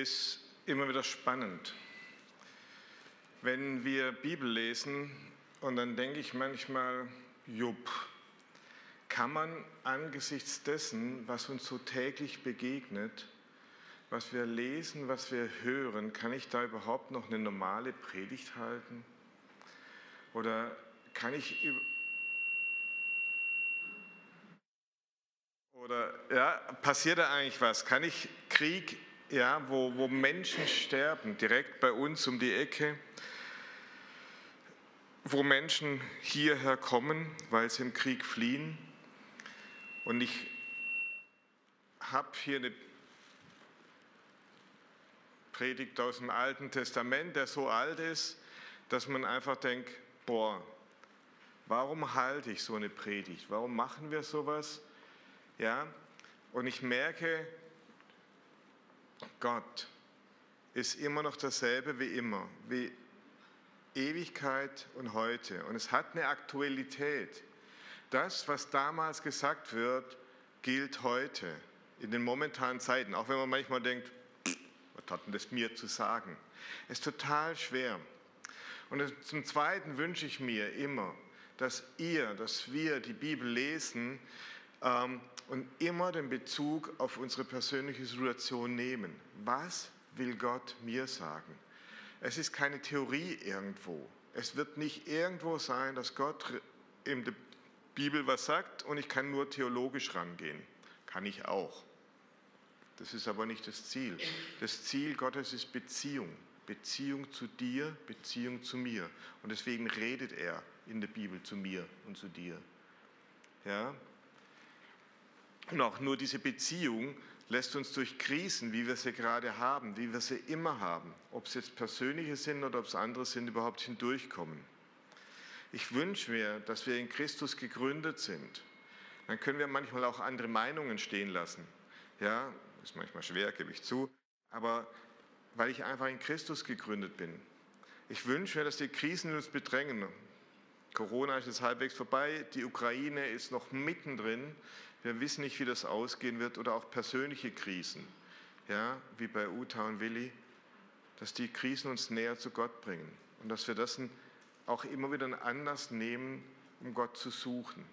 ist immer wieder spannend. Wenn wir Bibel lesen und dann denke ich manchmal, jupp, kann man angesichts dessen, was uns so täglich begegnet, was wir lesen, was wir hören, kann ich da überhaupt noch eine normale Predigt halten? Oder kann ich oder ja, passiert da eigentlich was? Kann ich Krieg ja, wo, wo Menschen sterben, direkt bei uns um die Ecke, wo Menschen hierher kommen, weil sie im Krieg fliehen. Und ich habe hier eine Predigt aus dem Alten Testament, der so alt ist, dass man einfach denkt, boah, warum halte ich so eine Predigt? Warum machen wir sowas? Ja, und ich merke, Gott ist immer noch dasselbe wie immer, wie Ewigkeit und heute. Und es hat eine Aktualität. Das, was damals gesagt wird, gilt heute, in den momentanen Zeiten. Auch wenn man manchmal denkt, was hat denn das mir zu sagen? Es ist total schwer. Und zum Zweiten wünsche ich mir immer, dass ihr, dass wir die Bibel lesen und immer den Bezug auf unsere persönliche Situation nehmen. Was will Gott mir sagen? Es ist keine Theorie irgendwo. Es wird nicht irgendwo sein, dass Gott in der Bibel was sagt und ich kann nur theologisch rangehen. Kann ich auch. Das ist aber nicht das Ziel. Das Ziel Gottes ist Beziehung. Beziehung zu dir, Beziehung zu mir. Und deswegen redet er in der Bibel zu mir und zu dir. Ja? Und auch nur diese Beziehung lässt uns durch Krisen, wie wir sie gerade haben, wie wir sie immer haben, ob es jetzt persönliche sind oder ob es andere sind, überhaupt hindurchkommen. Ich wünsche mir, dass wir in Christus gegründet sind. Dann können wir manchmal auch andere Meinungen stehen lassen. Ja, ist manchmal schwer, gebe ich zu, aber weil ich einfach in Christus gegründet bin. Ich wünsche mir, dass die Krisen uns bedrängen. Corona ist jetzt halbwegs vorbei, die Ukraine ist noch mittendrin. Wir wissen nicht, wie das ausgehen wird oder auch persönliche Krisen, ja, wie bei Uta und Willi, dass die Krisen uns näher zu Gott bringen und dass wir das auch immer wieder einen Anlass nehmen, um Gott zu suchen.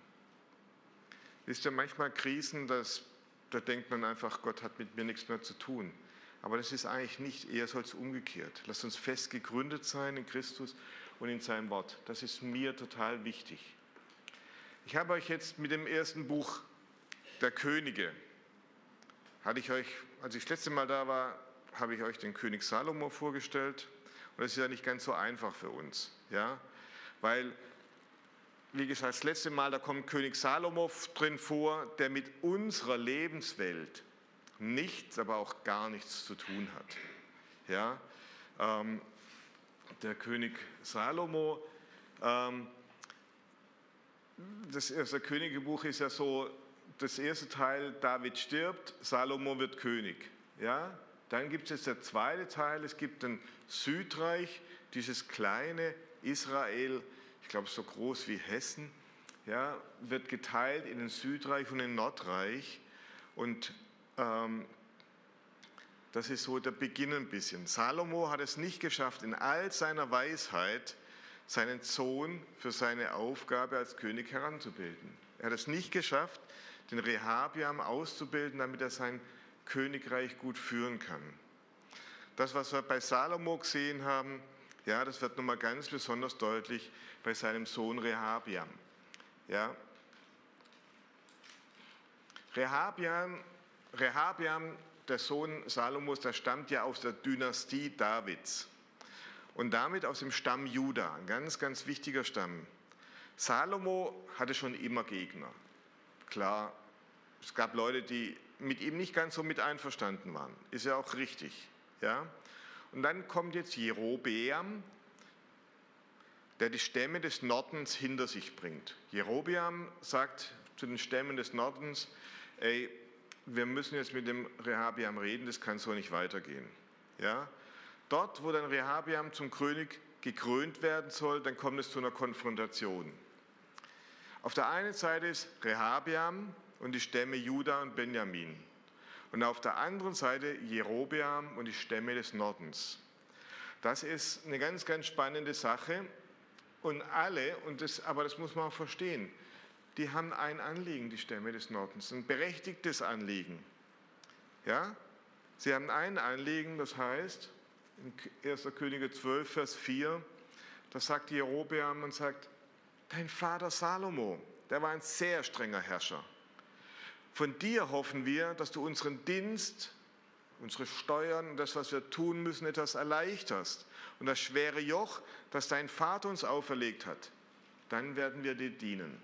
Wisst ihr, manchmal Krisen, das, da denkt man einfach, Gott hat mit mir nichts mehr zu tun. Aber das ist eigentlich nicht, eher soll es umgekehrt. Lasst uns fest gegründet sein in Christus und in seinem Wort. Das ist mir total wichtig. Ich habe euch jetzt mit dem ersten Buch der Könige. Hatte ich euch, als ich das letzte Mal da war, habe ich euch den König Salomo vorgestellt. Und das ist ja nicht ganz so einfach für uns, ja, weil, wie gesagt, das letzte Mal, da kommt König Salomo drin vor, der mit unserer Lebenswelt nichts, aber auch gar nichts zu tun hat. Ja, ähm, der König Salomo, ähm, das erste Königebuch ist ja so das erste Teil, David stirbt, Salomo wird König. Ja? Dann gibt es jetzt der zweite Teil, es gibt ein Südreich, dieses kleine Israel, ich glaube so groß wie Hessen, ja, wird geteilt in den Südreich und den Nordreich. Und ähm, das ist so der Beginn ein bisschen. Salomo hat es nicht geschafft, in all seiner Weisheit seinen Sohn für seine Aufgabe als König heranzubilden. Er hat es nicht geschafft, den Rehabiam auszubilden, damit er sein Königreich gut führen kann. Das, was wir bei Salomo gesehen haben, ja, das wird nochmal ganz besonders deutlich bei seinem Sohn Rehabiam. Ja. Rehabiam, Rehabiam, der Sohn Salomos, der stammt ja aus der Dynastie Davids und damit aus dem Stamm Juda, ein ganz, ganz wichtiger Stamm. Salomo hatte schon immer Gegner. Klar, es gab Leute, die mit ihm nicht ganz so mit einverstanden waren. Ist ja auch richtig. Ja? Und dann kommt jetzt Jerobeam, der die Stämme des Nordens hinter sich bringt. Jerobeam sagt zu den Stämmen des Nordens, ey, wir müssen jetzt mit dem Rehabiam reden, das kann so nicht weitergehen. Ja? Dort, wo dann Rehabiam zum König gekrönt werden soll, dann kommt es zu einer Konfrontation. Auf der einen Seite ist Rehabiam und die Stämme Juda und Benjamin. und auf der anderen Seite Jerobeam und die Stämme des Nordens. Das ist eine ganz, ganz spannende Sache. Und alle, und das, aber das muss man auch verstehen, die haben ein Anliegen, die Stämme des Nordens, ein berechtigtes Anliegen. Ja? Sie haben ein Anliegen, das heißt, in 1. Könige 12, Vers 4, da sagt Jerobeam und sagt, dein Vater Salomo, der war ein sehr strenger Herrscher. Von dir hoffen wir, dass du unseren Dienst, unsere Steuern und das, was wir tun müssen, etwas erleichterst. Und das schwere Joch, das dein Vater uns auferlegt hat, dann werden wir dir dienen.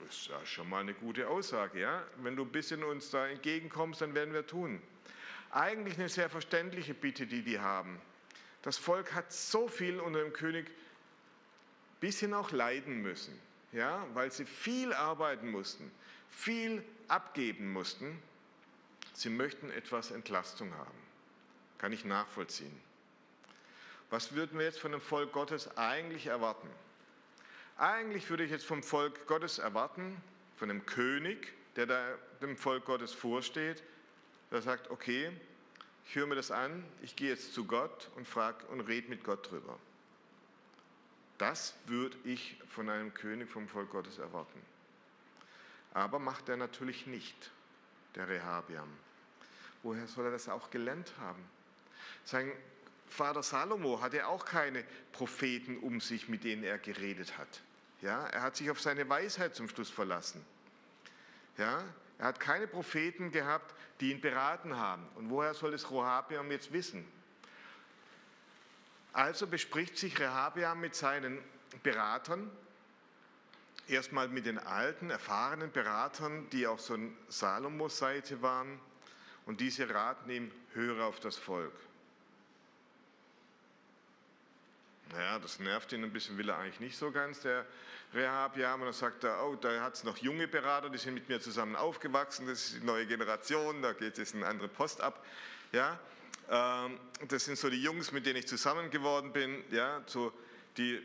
Das ist ja schon mal eine gute Aussage, ja? Wenn du ein bisschen uns da entgegenkommst, dann werden wir tun. Eigentlich eine sehr verständliche Bitte, die die haben. Das Volk hat so viel unter dem König bisschen auch leiden müssen, ja, weil sie viel arbeiten mussten, viel abgeben mussten. Sie möchten etwas Entlastung haben. Kann ich nachvollziehen. Was würden wir jetzt von dem Volk Gottes eigentlich erwarten? Eigentlich würde ich jetzt vom Volk Gottes erwarten, von dem König, der da dem Volk Gottes vorsteht, der sagt, okay, ich höre mir das an, ich gehe jetzt zu Gott und frage und rede mit Gott drüber. Das würde ich von einem König vom Volk Gottes erwarten. Aber macht er natürlich nicht, der Rehabiam. Woher soll er das auch gelernt haben? Sein Vater Salomo hatte auch keine Propheten um sich, mit denen er geredet hat. Ja, er hat sich auf seine Weisheit zum Schluss verlassen. Ja, er hat keine Propheten gehabt, die ihn beraten haben. Und woher soll das Rehabiam jetzt wissen? Also bespricht sich Rehabiam mit seinen Beratern, erstmal mit den alten, erfahrenen Beratern, die auf so Salomos Seite waren, und diese raten ihm, höre auf das Volk. Naja, das nervt ihn ein bisschen, will er eigentlich nicht so ganz, der Rehabiam. Und dann sagt er, oh, da hat es noch junge Berater, die sind mit mir zusammen aufgewachsen, das ist die neue Generation, da geht jetzt eine andere Post ab. Ja, das sind so die Jungs, mit denen ich zusammen geworden bin, ja, so die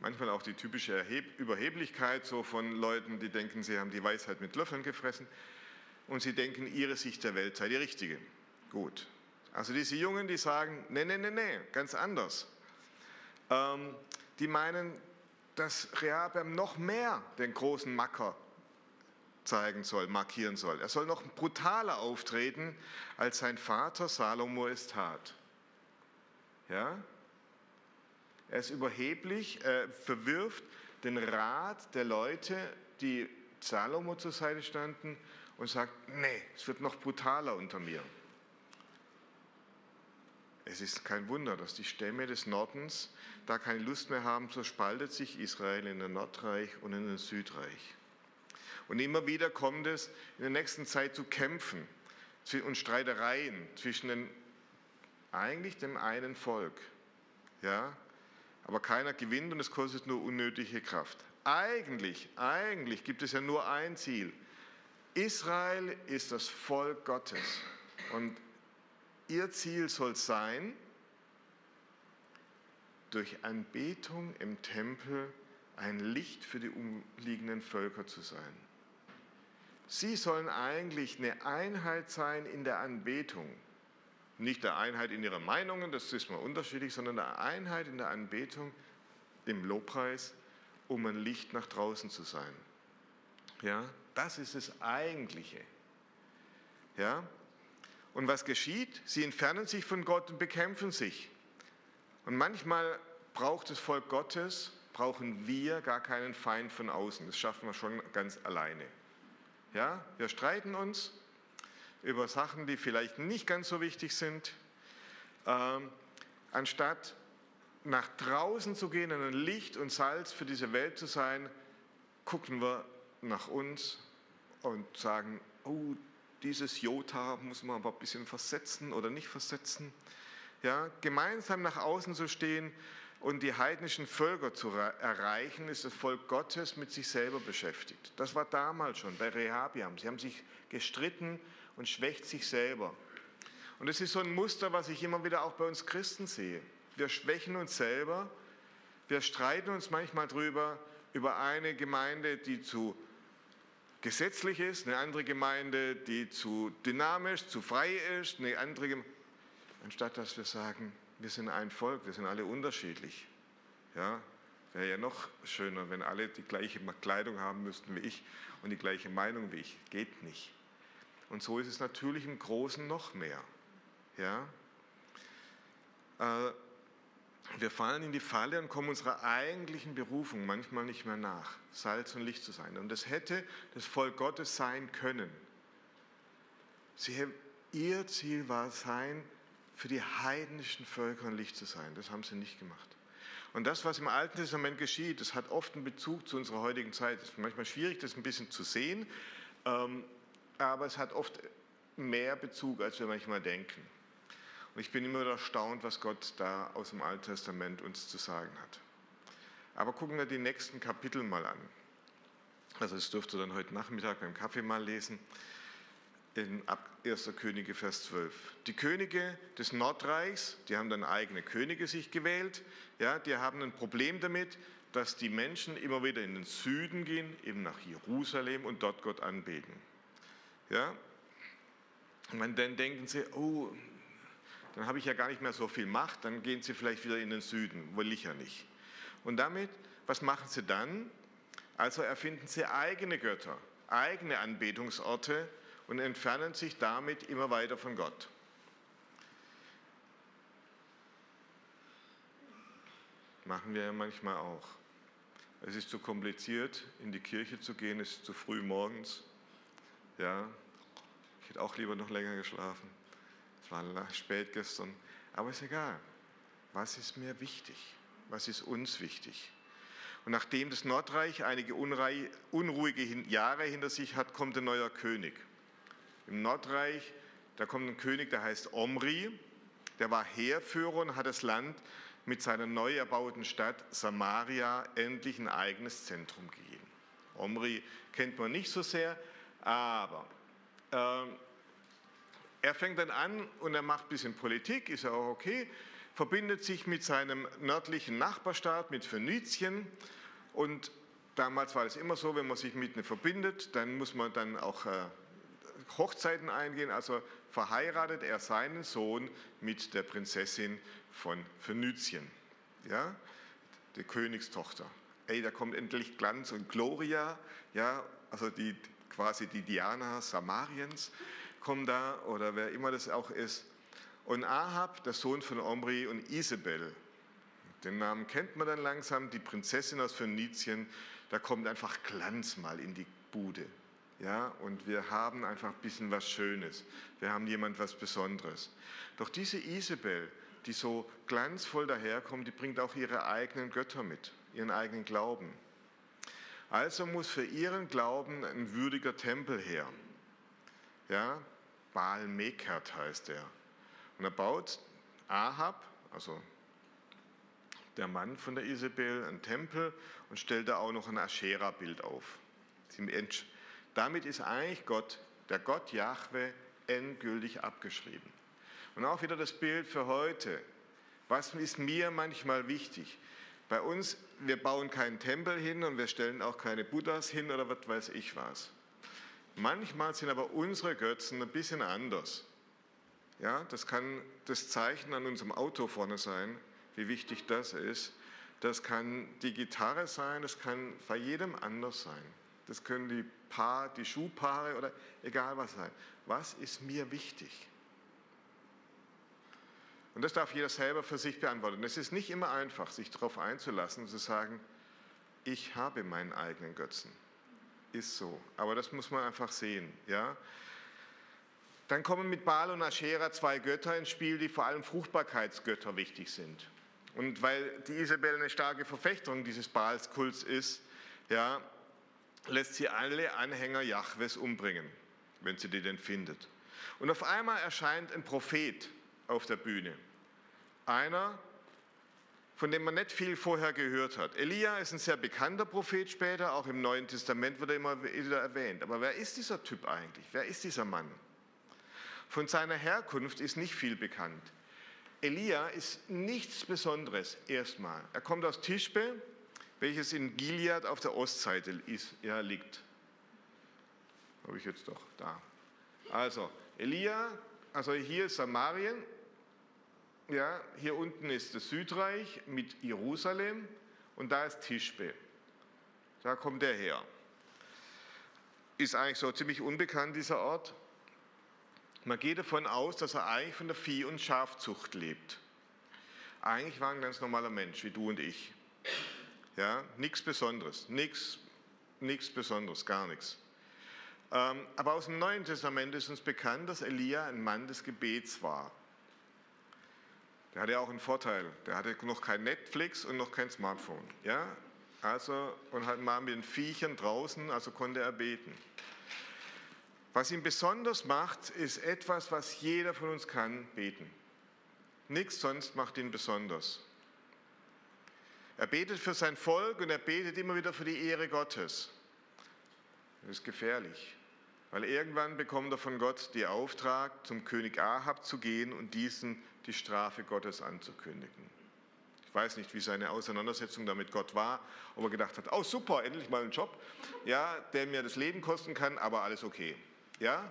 manchmal auch die typische Erheb Überheblichkeit so von Leuten, die denken, sie haben die Weisheit mit Löffeln gefressen und sie denken, ihre Sicht der Welt sei die richtige. Gut. Also diese Jungen, die sagen, nee, nee, nee, nee, ganz anders. Ähm, die meinen, dass Rehabeam noch mehr den großen Macker zeigen soll, markieren soll. Er soll noch brutaler auftreten, als sein Vater Salomo es tat. Ja? Er ist überheblich, er verwirft den Rat der Leute, die Salomo zur Seite standen und sagt, nee, es wird noch brutaler unter mir. Es ist kein Wunder, dass die Stämme des Nordens da keine Lust mehr haben, so spaltet sich Israel in ein Nordreich und in ein Südreich. Und immer wieder kommt es in der nächsten Zeit zu Kämpfen und Streitereien zwischen den, eigentlich dem einen Volk. Ja? Aber keiner gewinnt und es kostet nur unnötige Kraft. Eigentlich, eigentlich gibt es ja nur ein Ziel. Israel ist das Volk Gottes. Und ihr Ziel soll sein, durch Anbetung im Tempel ein Licht für die umliegenden Völker zu sein. Sie sollen eigentlich eine Einheit sein in der Anbetung. Nicht der Einheit in ihren Meinungen, das ist mal unterschiedlich, sondern der Einheit in der Anbetung, im Lobpreis, um ein Licht nach draußen zu sein. Ja, das ist das Eigentliche. Ja, und was geschieht? Sie entfernen sich von Gott und bekämpfen sich. Und manchmal braucht das Volk Gottes, brauchen wir gar keinen Feind von außen. Das schaffen wir schon ganz alleine. Ja, wir streiten uns über Sachen, die vielleicht nicht ganz so wichtig sind. Ähm, anstatt nach draußen zu gehen und ein Licht und Salz für diese Welt zu sein, gucken wir nach uns und sagen, oh, dieses Jota muss man aber ein bisschen versetzen oder nicht versetzen. Ja, gemeinsam nach außen zu stehen und die heidnischen Völker zu erreichen, ist das Volk Gottes mit sich selber beschäftigt. Das war damals schon bei Rehabiam. Sie haben sich gestritten und schwächt sich selber. Und es ist so ein Muster, was ich immer wieder auch bei uns Christen sehe. Wir schwächen uns selber, wir streiten uns manchmal drüber, über eine Gemeinde, die zu gesetzlich ist, eine andere Gemeinde, die zu dynamisch, zu frei ist, eine andere Gemeinde, anstatt dass wir sagen, wir sind ein Volk, wir sind alle unterschiedlich. Ja, wäre ja noch schöner, wenn alle die gleiche Kleidung haben müssten wie ich und die gleiche Meinung wie ich. Geht nicht. Und so ist es natürlich im Großen noch mehr. Ja? Äh, wir fallen in die Falle und kommen unserer eigentlichen Berufung manchmal nicht mehr nach, Salz und Licht zu sein. Und das hätte das Volk Gottes sein können. Sie, ihr Ziel war sein, für die heidnischen Völker ein Licht zu sein. Das haben sie nicht gemacht. Und das, was im Alten Testament geschieht, das hat oft einen Bezug zu unserer heutigen Zeit. Es ist manchmal schwierig, das ein bisschen zu sehen, ähm, aber es hat oft mehr Bezug, als wir manchmal denken. Und ich bin immer wieder erstaunt, was Gott da aus dem Alten Testament uns zu sagen hat. Aber gucken wir die nächsten Kapitel mal an. Also das dürft ihr dann heute Nachmittag beim Kaffee mal lesen. In 1. Könige, Vers 12. Die Könige des Nordreichs, die haben dann eigene Könige sich gewählt, ja, die haben ein Problem damit, dass die Menschen immer wieder in den Süden gehen, eben nach Jerusalem und dort Gott anbeten. Ja? Und dann denken sie, oh, dann habe ich ja gar nicht mehr so viel Macht, dann gehen sie vielleicht wieder in den Süden, will ich ja nicht. Und damit, was machen sie dann? Also erfinden sie eigene Götter, eigene Anbetungsorte und entfernen sich damit immer weiter von Gott. Machen wir ja manchmal auch. Es ist zu kompliziert, in die Kirche zu gehen, es ist zu früh morgens. Ja, ich hätte auch lieber noch länger geschlafen. Es war spät gestern, aber ist egal. Was ist mir wichtig? Was ist uns wichtig? Und nachdem das Nordreich einige unruhige Jahre hinter sich hat, kommt ein neuer König. Im Nordreich, da kommt ein König, der heißt Omri, der war Heerführer und hat das Land mit seiner neu erbauten Stadt Samaria endlich ein eigenes Zentrum gegeben. Omri kennt man nicht so sehr, aber äh, er fängt dann an und er macht ein bisschen Politik, ist ja auch okay, verbindet sich mit seinem nördlichen Nachbarstaat, mit Phönizien und damals war es immer so, wenn man sich mit einem verbindet, dann muss man dann auch äh, Hochzeiten eingehen, also verheiratet er seinen Sohn mit der Prinzessin von Phönizien, ja, die Königstochter. Ey, da kommt endlich Glanz und Gloria, ja, also die, quasi die Diana Samariens kommen da oder wer immer das auch ist. Und Ahab, der Sohn von Omri und Isabel, den Namen kennt man dann langsam, die Prinzessin aus Phönizien, da kommt einfach Glanz mal in die Bude. Ja, und wir haben einfach ein bisschen was Schönes. Wir haben jemand was Besonderes. Doch diese Isabel, die so glanzvoll daherkommt, die bringt auch ihre eigenen Götter mit, ihren eigenen Glauben. Also muss für ihren Glauben ein würdiger Tempel her. Ja, Baal Mekert heißt er. Und er baut Ahab, also der Mann von der Isabel, einen Tempel und stellt da auch noch ein Aschera-Bild auf. Damit ist eigentlich Gott, der Gott Jahwe, endgültig abgeschrieben. Und auch wieder das Bild für heute. Was ist mir manchmal wichtig? Bei uns, wir bauen keinen Tempel hin und wir stellen auch keine Buddhas hin oder was weiß ich was. Manchmal sind aber unsere Götzen ein bisschen anders. Ja, das kann das Zeichen an unserem Auto vorne sein, wie wichtig das ist. Das kann die Gitarre sein, das kann bei jedem anders sein. Das können die, Paar, die Schuhpaare oder egal was sein. Was ist mir wichtig? Und das darf jeder selber für sich beantworten. Es ist nicht immer einfach, sich darauf einzulassen und zu sagen, ich habe meinen eigenen Götzen ist so. Aber das muss man einfach sehen. Ja? Dann kommen mit Baal und Aschera zwei Götter ins Spiel, die vor allem Fruchtbarkeitsgötter wichtig sind. Und weil die Isabel eine starke Verfechterin dieses Baalskults ist, ja, lässt sie alle Anhänger Jahwes umbringen, wenn sie die denn findet. Und auf einmal erscheint ein Prophet auf der Bühne. Einer, von dem man nicht viel vorher gehört hat. Elia ist ein sehr bekannter Prophet später, auch im Neuen Testament wird er immer wieder erwähnt. Aber wer ist dieser Typ eigentlich? Wer ist dieser Mann? Von seiner Herkunft ist nicht viel bekannt. Elia ist nichts Besonderes erstmal. Er kommt aus Tischbe, welches in Gilead auf der Ostseite ist, ja, liegt. habe ich jetzt doch da. Also, Elia, also hier ist Samarien, ja, hier unten ist das Südreich mit Jerusalem und da ist Tischbe. Da kommt er her. Ist eigentlich so ziemlich unbekannt, dieser Ort. Man geht davon aus, dass er eigentlich von der Vieh- und Schafzucht lebt. Eigentlich war ein ganz normaler Mensch, wie du und ich. Ja, nichts Besonderes, nichts, Besonderes, gar nichts. Ähm, aber aus dem Neuen Testament ist uns bekannt, dass Elia ein Mann des Gebets war. Der hatte auch einen Vorteil. Der hatte noch kein Netflix und noch kein Smartphone. Ja? Also, und halt mal mit den Viechern draußen, also konnte er beten. Was ihn besonders macht, ist etwas, was jeder von uns kann, beten. Nichts sonst macht ihn besonders. Er betet für sein Volk und er betet immer wieder für die Ehre Gottes. Das ist gefährlich. Weil irgendwann bekommt er von Gott den Auftrag, zum König Ahab zu gehen und diesen die Strafe Gottes anzukündigen. Ich weiß nicht, wie seine Auseinandersetzung damit Gott war, ob er gedacht hat, oh super, endlich mal ein Job, ja, der mir das Leben kosten kann, aber alles okay. Ja?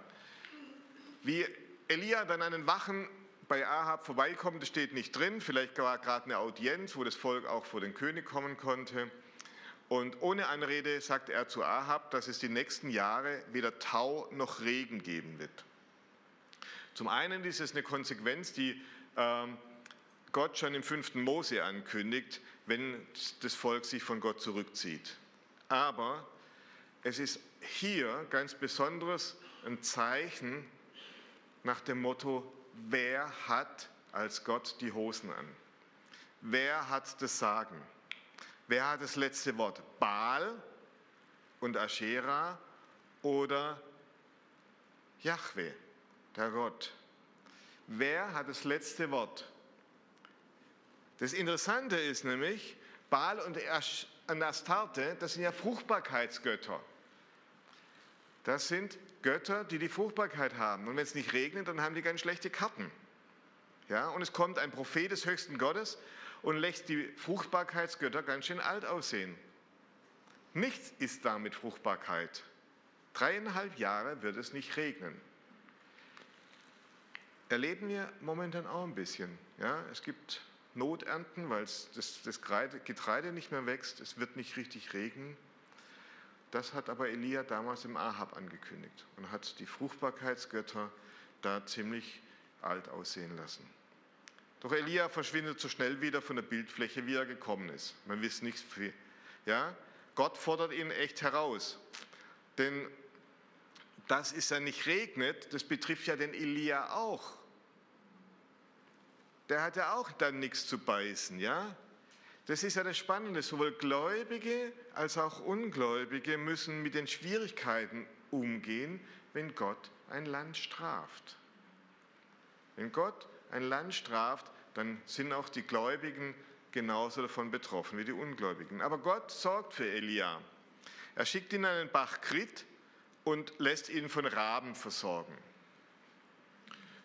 Wie Elia dann einen Wachen bei Ahab vorbeikommt, das steht nicht drin, vielleicht war gerade eine Audienz, wo das Volk auch vor den König kommen konnte. Und ohne Anrede sagt er zu Ahab, dass es die nächsten Jahre weder Tau noch Regen geben wird. Zum einen ist es eine Konsequenz, die ähm, Gott schon im fünften Mose ankündigt, wenn das Volk sich von Gott zurückzieht. Aber es ist hier ganz besonderes ein Zeichen nach dem Motto, wer hat als Gott die Hosen an? Wer hat das Sagen? Wer hat das letzte Wort? Baal und Aschera oder Yahweh, der Gott? Wer hat das letzte Wort? Das Interessante ist nämlich, Baal und Astarte, das sind ja Fruchtbarkeitsgötter. Das sind Götter, die die Fruchtbarkeit haben. Und wenn es nicht regnet, dann haben die ganz schlechte Karten. Ja, und es kommt ein Prophet des höchsten Gottes und lässt die Fruchtbarkeitsgötter ganz schön alt aussehen. Nichts ist da mit Fruchtbarkeit. Dreieinhalb Jahre wird es nicht regnen. Erleben wir momentan auch ein bisschen. Ja, es gibt Noternten, weil das, das Getreide nicht mehr wächst. Es wird nicht richtig regnen. Das hat aber Elia damals im Ahab angekündigt und hat die Fruchtbarkeitsgötter da ziemlich alt aussehen lassen. Doch Elia verschwindet so schnell wieder von der Bildfläche, wie er gekommen ist. Man weiß nichts viel. Ja? Gott fordert ihn echt heraus. Denn dass es ja nicht regnet, das betrifft ja den Elia auch. Der hat ja auch dann nichts zu beißen, ja? Das ist ja das Spannende. Sowohl Gläubige als auch Ungläubige müssen mit den Schwierigkeiten umgehen, wenn Gott ein Land straft. Wenn Gott ein Land straft, dann sind auch die Gläubigen genauso davon betroffen wie die Ungläubigen. Aber Gott sorgt für Elia. Er schickt ihn an den Bach Krit und lässt ihn von Raben versorgen.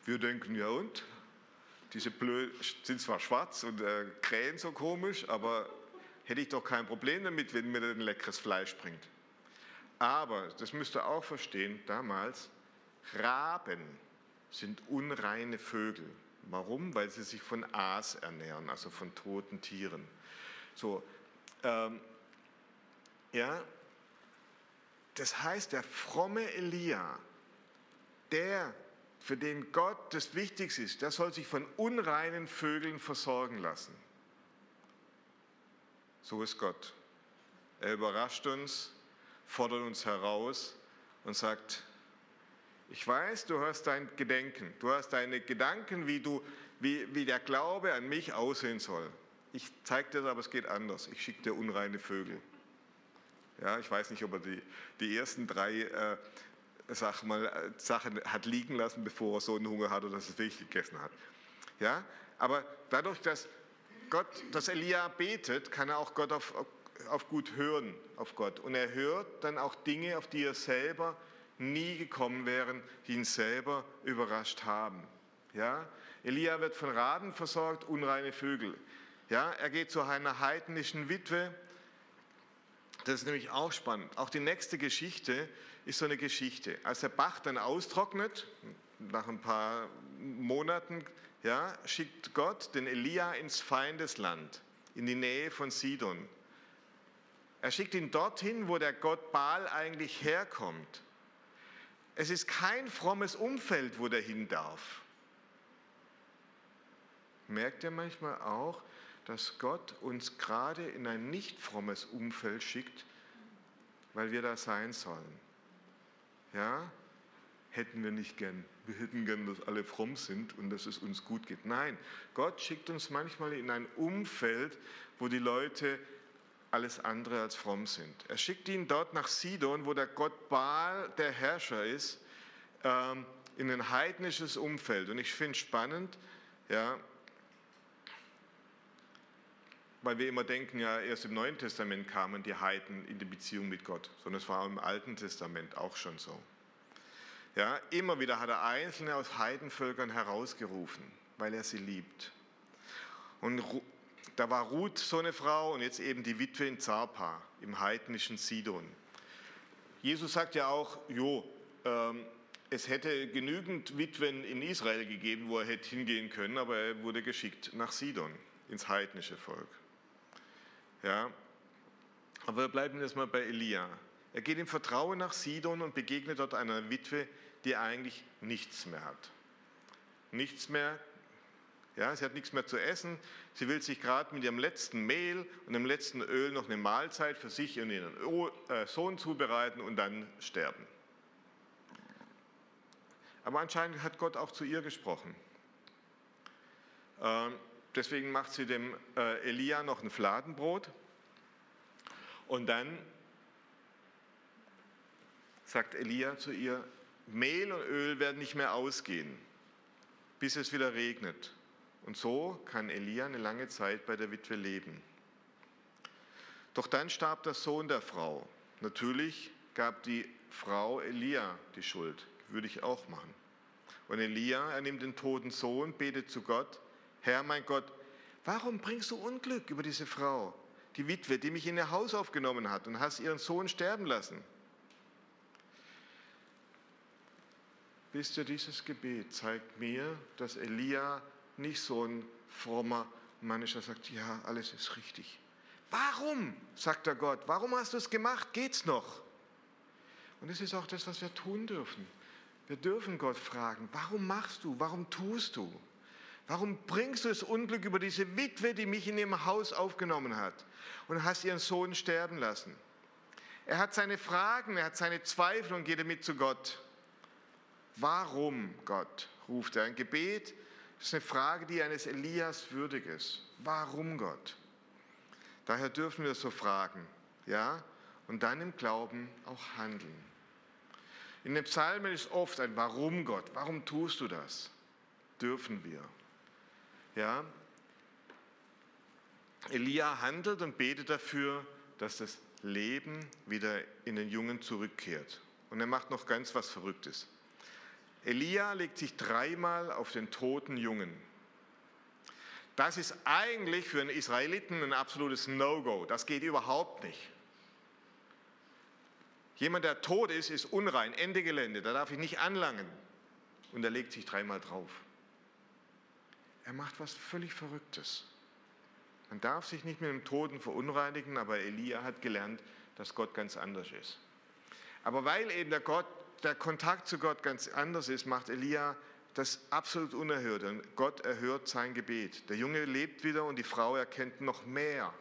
Wir denken, ja und? Diese Blö sind zwar schwarz und äh, krähen so komisch, aber hätte ich doch kein Problem damit, wenn mir ein leckeres Fleisch bringt. Aber, das müsst ihr auch verstehen, damals, Raben sind unreine Vögel. Warum? Weil sie sich von Aas ernähren, also von toten Tieren. So, ähm, ja, das heißt, der fromme Elia, der, für den Gott das Wichtigste ist, der soll sich von unreinen Vögeln versorgen lassen. So ist Gott. Er überrascht uns, fordert uns heraus und sagt, ich weiß, du hast dein Gedenken, du hast deine Gedanken, wie, du, wie, wie der Glaube an mich aussehen soll. Ich zeige dir das, aber es geht anders. Ich schicke dir unreine Vögel. Ja, ich weiß nicht, ob er die, die ersten drei äh, sag mal, äh, Sachen hat liegen lassen, bevor er so einen Hunger hatte, dass er es wirklich gegessen hat. Ja, aber dadurch, dass Gott, dass Elia betet, kann er auch Gott auf, auf gut hören, auf Gott. Und er hört dann auch Dinge, auf die er selber nie gekommen wären, die ihn selber überrascht haben. Ja? Elia wird von Raben versorgt, unreine Vögel. Ja? Er geht zu einer heidnischen Witwe. Das ist nämlich auch spannend. Auch die nächste Geschichte ist so eine Geschichte. Als der Bach dann austrocknet, nach ein paar Monaten, ja, schickt Gott den Elia ins Feindesland, in die Nähe von Sidon. Er schickt ihn dorthin, wo der Gott Baal eigentlich herkommt. Es ist kein frommes Umfeld, wo der hin darf. Merkt ihr manchmal auch, dass Gott uns gerade in ein nicht frommes Umfeld schickt, weil wir da sein sollen? Ja? Hätten wir nicht gern. Wir hätten gern, dass alle fromm sind und dass es uns gut geht. Nein, Gott schickt uns manchmal in ein Umfeld, wo die Leute alles andere als fromm sind. Er schickt ihn dort nach Sidon, wo der Gott Baal der Herrscher ist, ähm, in ein heidnisches Umfeld. Und ich finde spannend, ja, weil wir immer denken, ja, erst im Neuen Testament kamen die Heiden in die Beziehung mit Gott, sondern es war im Alten Testament auch schon so. Ja, immer wieder hat er Einzelne aus Heidenvölkern herausgerufen, weil er sie liebt. Und da war Ruth so eine Frau und jetzt eben die Witwe in Zarpa im heidnischen Sidon. Jesus sagt ja auch, jo, ähm, es hätte genügend Witwen in Israel gegeben, wo er hätte hingehen können, aber er wurde geschickt nach Sidon, ins heidnische Volk. Ja, aber wir bleiben jetzt mal bei Elia. Er geht im Vertrauen nach Sidon und begegnet dort einer Witwe, die eigentlich nichts mehr hat. Nichts mehr ja, sie hat nichts mehr zu essen. Sie will sich gerade mit ihrem letzten Mehl und dem letzten Öl noch eine Mahlzeit für sich und ihren äh, Sohn zubereiten und dann sterben. Aber anscheinend hat Gott auch zu ihr gesprochen. Ähm, deswegen macht sie dem äh, Elia noch ein Fladenbrot. Und dann sagt Elia zu ihr, Mehl und Öl werden nicht mehr ausgehen, bis es wieder regnet. Und so kann Elia eine lange Zeit bei der Witwe leben. Doch dann starb der Sohn der Frau. Natürlich gab die Frau Elia die Schuld. Würde ich auch machen. Und Elia, er nimmt den toten Sohn, betet zu Gott, Herr mein Gott, warum bringst du Unglück über diese Frau, die Witwe, die mich in ihr Haus aufgenommen hat und hast ihren Sohn sterben lassen? Wisst ihr, dieses Gebet zeigt mir, dass Elia nicht so ein frommer Mann ist, der sagt, ja, alles ist richtig. Warum, sagt der Gott, warum hast du es gemacht? Geht's noch? Und das ist auch das, was wir tun dürfen. Wir dürfen Gott fragen, warum machst du, warum tust du? Warum bringst du das Unglück über diese Witwe, die mich in ihrem Haus aufgenommen hat und hast ihren Sohn sterben lassen? Er hat seine Fragen, er hat seine Zweifel und geht damit zu Gott. Warum, Gott? ruft er. Ein Gebet, das ist eine Frage, die eines Elias würdig ist. Warum Gott? Daher dürfen wir so fragen, ja, und dann im Glauben auch handeln. In den Psalmen ist oft ein Warum Gott, warum tust du das? Dürfen wir. Ja? Elia handelt und betet dafür, dass das Leben wieder in den Jungen zurückkehrt. Und er macht noch ganz was Verrücktes. Elia legt sich dreimal auf den toten Jungen. Das ist eigentlich für einen Israeliten ein absolutes No-Go. Das geht überhaupt nicht. Jemand, der tot ist, ist unrein, Ende Gelände, da darf ich nicht anlangen. Und er legt sich dreimal drauf. Er macht was völlig Verrücktes. Man darf sich nicht mit dem Toten verunreinigen, aber Elia hat gelernt, dass Gott ganz anders ist. Aber weil eben der Gott der Kontakt zu Gott ganz anders ist, macht Elia das absolut unerhört. Und Gott erhört sein Gebet. Der Junge lebt wieder und die Frau erkennt noch mehr,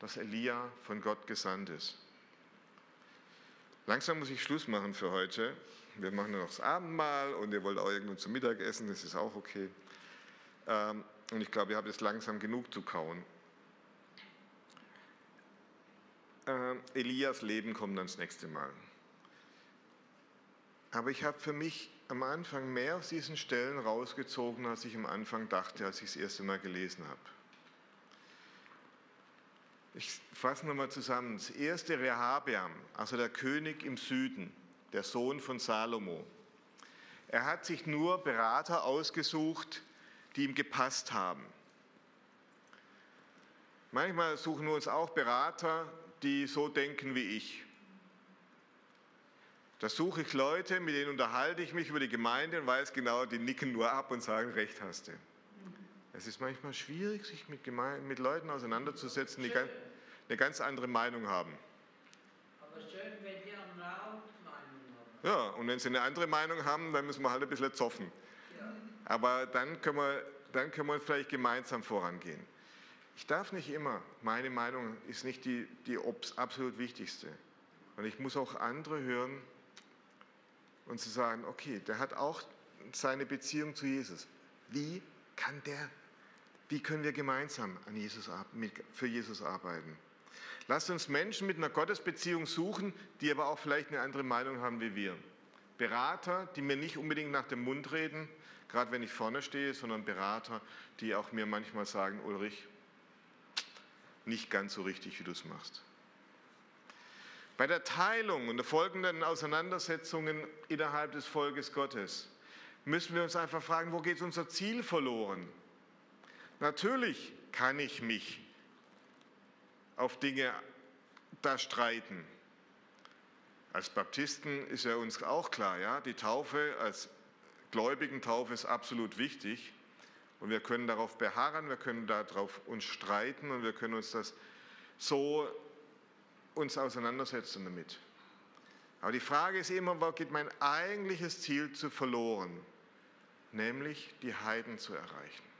dass Elia von Gott gesandt ist. Langsam muss ich Schluss machen für heute. Wir machen noch das Abendmahl und ihr wollt auch irgendwo zum Mittag essen, das ist auch okay. Ähm, und ich glaube, ihr habt jetzt langsam genug zu kauen. Ähm, Elias Leben kommt dann das nächste Mal. Aber ich habe für mich am Anfang mehr aus diesen Stellen rausgezogen, als ich am Anfang dachte, als ich das erste Mal gelesen habe. Ich fasse nochmal zusammen. Das erste Rehabeam, also der König im Süden, der Sohn von Salomo. Er hat sich nur Berater ausgesucht, die ihm gepasst haben. Manchmal suchen wir uns auch Berater, die so denken wie ich. Da suche ich Leute, mit denen unterhalte ich mich über die Gemeinde und weiß genau, die nicken nur ab und sagen, recht hast du. Es ist manchmal schwierig, sich mit, Gemeinde, mit Leuten auseinanderzusetzen, die eine ganz andere Meinung haben. Aber schön, wenn die am Raum Meinung haben. Ja, und wenn sie eine andere Meinung haben, dann müssen wir halt ein bisschen zoffen. Aber dann können, wir, dann können wir vielleicht gemeinsam vorangehen. Ich darf nicht immer, meine Meinung ist nicht die, die absolut wichtigste. Und ich muss auch andere hören und zu sagen, okay, der hat auch seine Beziehung zu Jesus. Wie kann der wie können wir gemeinsam an Jesus, für Jesus arbeiten? Lasst uns Menschen mit einer Gottesbeziehung suchen, die aber auch vielleicht eine andere Meinung haben wie wir. Berater, die mir nicht unbedingt nach dem Mund reden, gerade wenn ich vorne stehe, sondern Berater, die auch mir manchmal sagen, Ulrich, nicht ganz so richtig, wie du es machst. Bei der Teilung und der folgenden Auseinandersetzungen innerhalb des Volkes Gottes müssen wir uns einfach fragen, wo geht unser Ziel verloren? Natürlich kann ich mich auf Dinge da streiten. Als Baptisten ist ja uns auch klar, ja, die Taufe als Gläubigentaufe ist absolut wichtig und wir können darauf beharren, wir können darauf uns streiten und wir können uns das so uns auseinandersetzen damit. Aber die Frage ist immer, wo geht mein eigentliches Ziel zu verloren, nämlich die Heiden zu erreichen.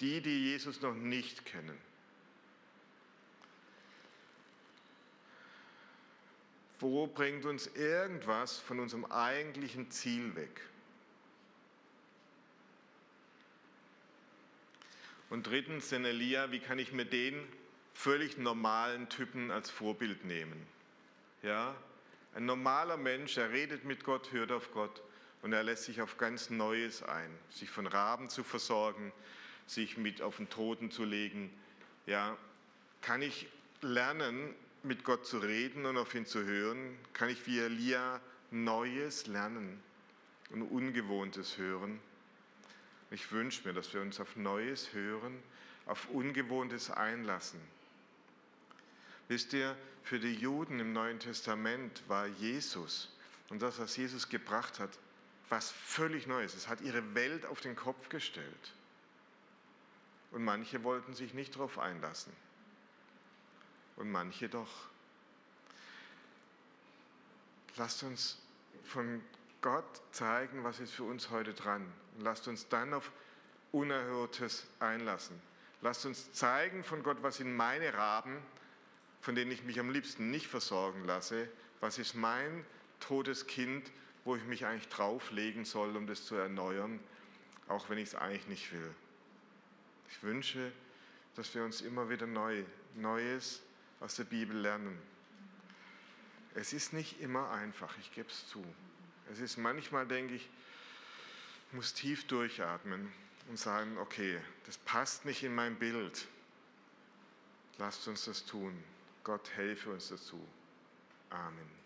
die, die Jesus noch nicht kennen. Wo bringt uns irgendwas von unserem eigentlichen Ziel weg? Und drittens, den Elia, wie kann ich mir den völlig normalen Typen als Vorbild nehmen? Ja, ein normaler Mensch, er redet mit Gott, hört auf Gott und er lässt sich auf ganz Neues ein, sich von Raben zu versorgen, sich mit auf den Toten zu legen. Ja, kann ich lernen, mit Gott zu reden und auf ihn zu hören? Kann ich wie Elia Neues lernen und Ungewohntes hören? Ich wünsche mir, dass wir uns auf Neues hören, auf Ungewohntes einlassen. Wisst ihr, für die Juden im Neuen Testament war Jesus und das, was Jesus gebracht hat, was völlig Neues. Es hat ihre Welt auf den Kopf gestellt. Und manche wollten sich nicht darauf einlassen. Und manche doch. Lasst uns von Gott zeigen, was ist für uns heute dran. Und lasst uns dann auf Unerhörtes einlassen. Lasst uns zeigen von Gott, was sind meine Raben, von denen ich mich am liebsten nicht versorgen lasse. Was ist mein totes Kind, wo ich mich eigentlich drauflegen soll, um das zu erneuern, auch wenn ich es eigentlich nicht will. Ich wünsche, dass wir uns immer wieder neu, Neues aus der Bibel lernen. Es ist nicht immer einfach, ich gebe es zu. Es ist manchmal, denke ich, muss tief durchatmen und sagen, okay, das passt nicht in mein Bild. Lasst uns das tun. Gott helfe uns dazu. Amen.